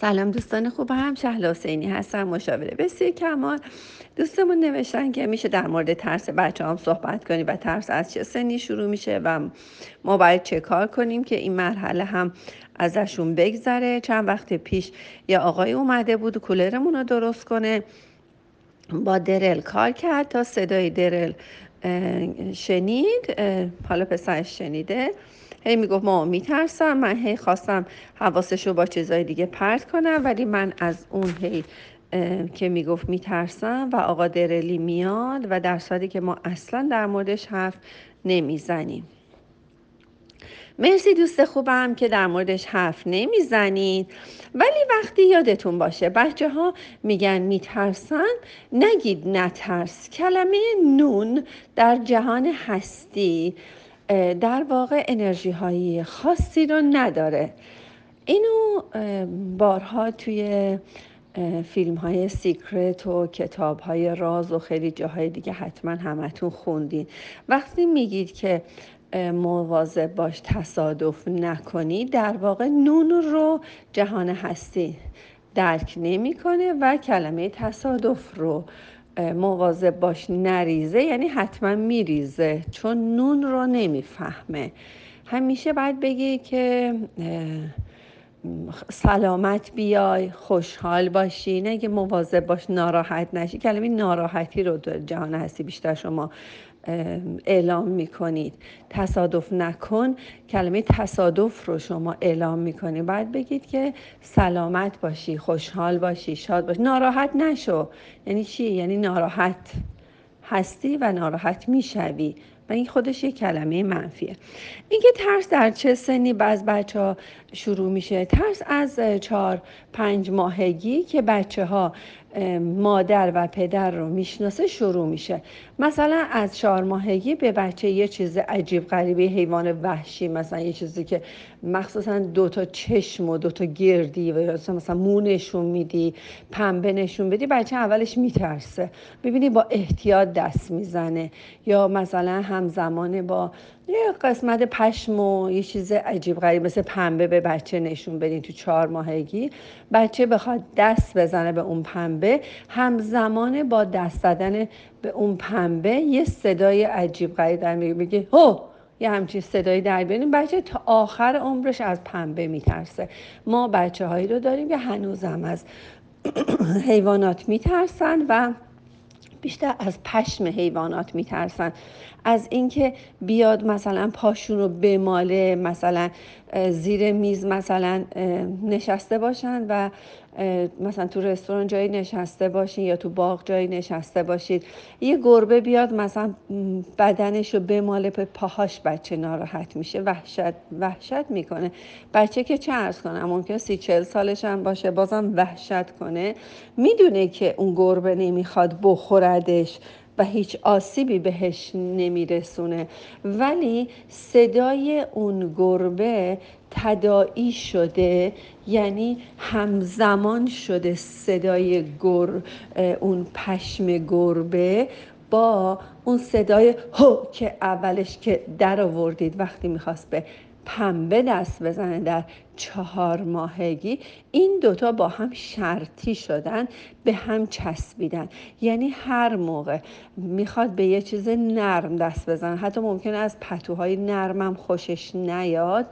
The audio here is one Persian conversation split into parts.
سلام دوستان خوبم شهل حسینی هستم مشاوره بسیار کمال. دوستمون نوشتن که میشه در مورد ترس بچه هم صحبت کنیم و ترس از چه سنی شروع میشه و ما باید چه کار کنیم که این مرحله هم ازشون بگذره. چند وقت پیش یه آقای اومده بود کولرمون رو درست کنه. با درل کار کرد تا صدای درل شنید حالا پسرش شنیده. هی می‌گفت ما میترسم من هی خواستم حواسش رو با چیزای دیگه پرت کنم ولی من از اون هی که می‌گفت میترسم و آقا درلی میاد و در صورتی که ما اصلا در موردش حرف نمی‌زنیم. مرسی دوست خوبم که در موردش حرف نمی‌زنید ولی وقتی یادتون باشه بچه ها میگن میترسن نگید نترس کلمه نون در جهان هستی. در واقع انرژی هایی خاصی رو نداره. اینو بارها توی فیلم های سیکرت و کتاب های راز و خیلی جاهای دیگه حتما همتون خوندین. وقتی میگید که مواظب باش تصادف نکنی در واقع نون رو جهان هستی درک نمی‌کنه و کلمه تصادف رو مواظب باش نریزه یعنی حتما میریزه چون نون رو نمی‌فهمه. همیشه باید بگی که سلامت بیای خوشحال باشی نه که مواظب باش ناراحت نشی. کلمه ناراحتی رو در جهان هستی بیشتر شما اعلام می‌کنید. تصادف نکن کلمه تصادف رو شما اعلام می‌کنید باید بگید که سلامت باشی خوشحال باشی شاد باشی. ناراحت نشو. یعنی چی؟ یعنی ناراحت هستی و ناراحت می‌شوی. و این خودش یه کلمه منفیه. اینکه ترس در چه سنی بعض بچه ها شروع میشه؟ ترس از چهار پنج ماهگی که بچه ها مادر و پدر رو می‌شناسه شروع میشه. مثلا از چهار ماهگی به بچه یه چیز عجیب غریبی حیوان وحشی مثلا یه چیزی که مخصوصا دو تا چشم و دو تا گردی و مثلا مو نشون میدی پنبه نشون بدی بچه اولش میترسه. ببینی با احتیاط دست می‌زنه. یا مثلا همزمان با یه قسمت پشم و یه چیز عجیب غریب مثل پنبه به بچه نشون بدین تو چهار ماهگی. بچه بخواد دست بزنه به اون پنبه همزمان با دست زدن به اون پنبه یه صدای عجیب غریب در میگه هو یه همچین صدایی در بیاریم بچه تا آخر عمرش از پنبه میترسه. ما بچه هایی رو داریم که هنوزم از حیوانات میترسن و بیشتر از پشم حیوانات میترسن. از اینکه بیاد مثلا پاشون رو بماله مثلا زیر میز مثلا نشسته باشن و مثلا تو رستوران جایی نشسته باشین یا تو باغ جایی نشسته باشید یه گربه بیاد مثلا بدنش رو بماله به پاهاش بچه ناراحت میشه وحشت وحشت می‌کنه. بچه که چه ارز کنه ممکن سی چل سالش هم باشه بازم وحشت کنه. می‌دونه که اون گربه نمی‌خواد بخوردش. و هیچ آسیبی بهش نمیرسونه. ولی صدای اون گربه تداعی شده یعنی همزمان شده صدای گر اون پشم گربه با اون صدای هو که اولش که در آوردید وقتی می‌خواست به پنبه دست بزنه در چهار ماهگی این دوتا با هم شرطی شدن به هم چسبیدن. یعنی هر موقع می‌خواد به یه چیز نرم دست بزنه حتی ممکنه از پتوهای نرمم خوشش نیاد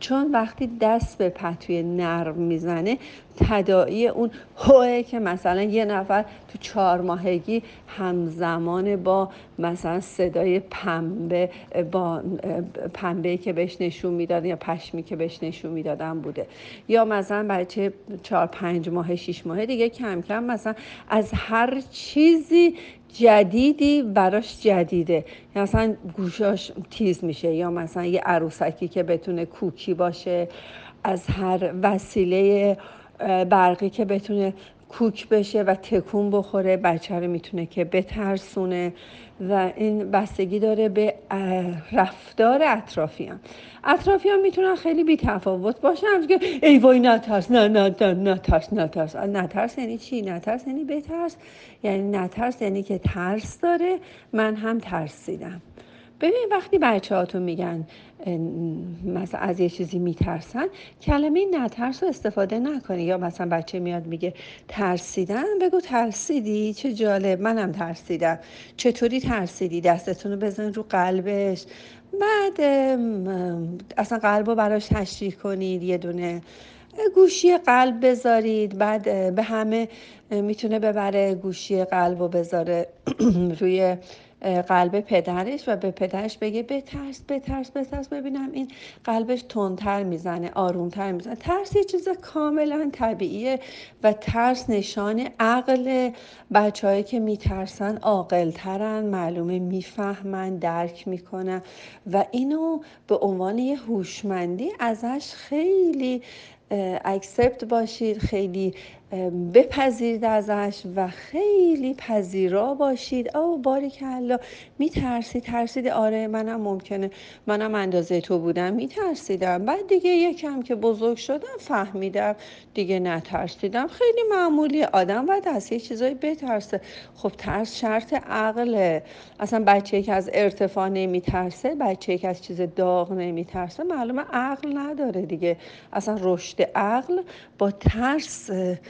چون وقتی دست به پتوی نرم می‌زنه تداعی اون هوه که مثلا یه نفر تو چهار ماهگی همزمان با مثلا صدای پنبه با پنبه که بهش نشون می‌داد یا پشمی که بهش نشون می‌دادن. بوده. یا مثلا بچه چهار پنج ماه شیش ماه دیگه کم کم مثلا از هر چیزی جدیدی براش جدیده. یا مثلا گوشاش تیز میشه یا مثلا یه عروسکی که بتونه کوکی باشه از هر وسیله برقی که بتونه کوک بشه و تکون بخوره بچه رو می‌تونه که بترسونه و این بستگی داره به رفتار اطرافیان اطرافیان می‌تونن خیلی بی تفاوت باشن که ای وای نترس نه نه نه نترس نترس. نترس یعنی چی؟ نترس یعنی بترس. یعنی نترس یعنی که ترس داره. من هم ترسیدم. ببین وقتی بچه هاتون میگن مثلا از یه چیزی میترسن کلمه نترس رو استفاده نکنی. یا مثلا بچه میاد میگه ترسیدن بگو ترسیدی؟ چه جالب منم ترسیدم. چطوری ترسیدی؟ دستتون رو بزن رو قلبش. بعد اصلا قلب رو براش تشریح کنید یه دونه. گوشی قلب بذارید. بعد به همه می‌تونه ببره گوشی قلب رو بذاره روی قلب پدرش و به پدرش بگه بترس بترس بترس. ببینم این قلبش تندتر می‌زنه آرومتر می‌زنه. ترس یه چیز کاملا طبیعیه و ترس نشان عقل. بچههایی که میترسن عاقلترن معلومه می‌فهمن درک می‌کنن و اینو به عنوان یه هوشمندی ازش خیلی اکسپت باشید خیلی بپذیرید ازش و خیلی پذیرا باشید. او باری کلا میترسید ترسید آره منم ممکنه. منم اندازه تو بودم میترسیدم. بعد دیگه یکم که بزرگ شدم فهمیدم. دیگه نترسیدم. خیلی معمولی. آدم باید از یه چیزایی بترسه. خب ترس شرط عقله. اصلا بچه که از ارتفاع نمیترسه بچه که از چیز داغ نمیترسه معلومه عقل نداره دیگه. اصلا رشد عقل با ترس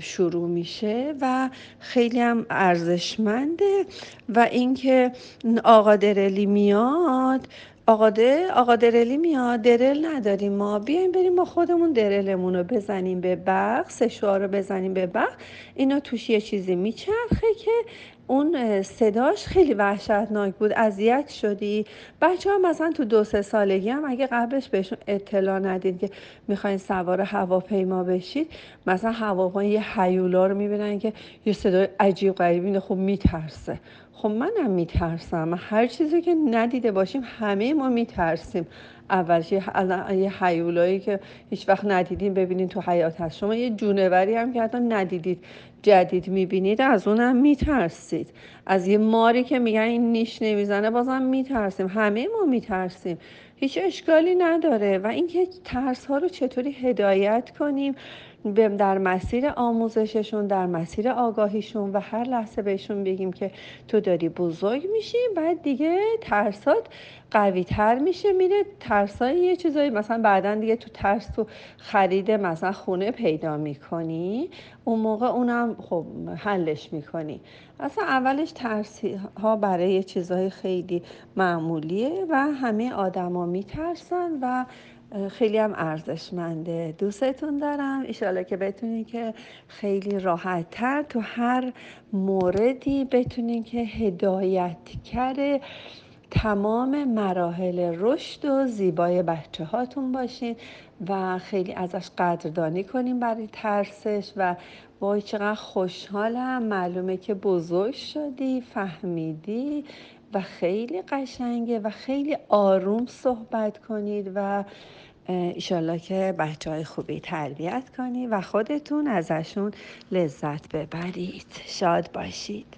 شروع میشه و خیلی هم ارزشمنده و اینکه آقا درلی میاد آقا آقا درلی میاد درل نداریم ما. بیایم بریم ما خودمون درلمون رو بزنیم به برق سشوار رو بزنیم به برق اینا توش یه چیزی میچرخه که اون صداش خیلی وحشتناک بود. اذیت شدی. بچه ها مثلا تو دو سه سالگی هم اگه قبلش بهشون اطلاع ندید که می‌خواین سوار هواپیما بشید مثلا هواپیما یه حیولا رو می‌بینن که یه صدای عجیب غریبی خب میترسه. خب منم میترسم. هر چیزی که ندیده باشیم همه ما میترسیم. اولش یه حیولایی که هیچ وقت ندیدین ببینین تو حیات هست. شما یه جونوری هم که حتی ندیدید جدید می‌بینید از اونم میترسید. از یه ماری که میگن این نیش نمی‌زنه بازم میترسیم. همه ما میترسیم. هیچ اشکالی نداره و اینکه ترس ها رو چطوری هدایت کنیم در مسیر آموزششون در مسیر آگاهیشون و هر لحظه بهشون بگیم که تو داری بزرگ میشی بعد دیگه ترسات قوی تر میشه میره ترسای یه چیزایی مثلا بعدا دیگه تو ترس تو خرید مثلا خونه پیدا می‌کنی. اون موقع اونم خب حلش می‌کنی. اصلا اولش ترس ها برای چیزهای خیلی معمولیه و همه آدما میترسن و خیلی هم ارزشمنده. دوستتون دارم. ایشالا که بتونین که خیلی راحت تر تو هر موردی بتونین که هدایت کرده تمام مراحل رشد و زیبای بچه هاتون باشین و خیلی ازش قدردانی کنیم برای ترسش و وای چقدر خوشحالم. معلومه که بزرگ شدی فهمیدی و خیلی قشنگه و خیلی آروم صحبت کنید و ایشالله که بچه های خوبی تربیت کنید و خودتون ازشون لذت ببرید. شاد باشید.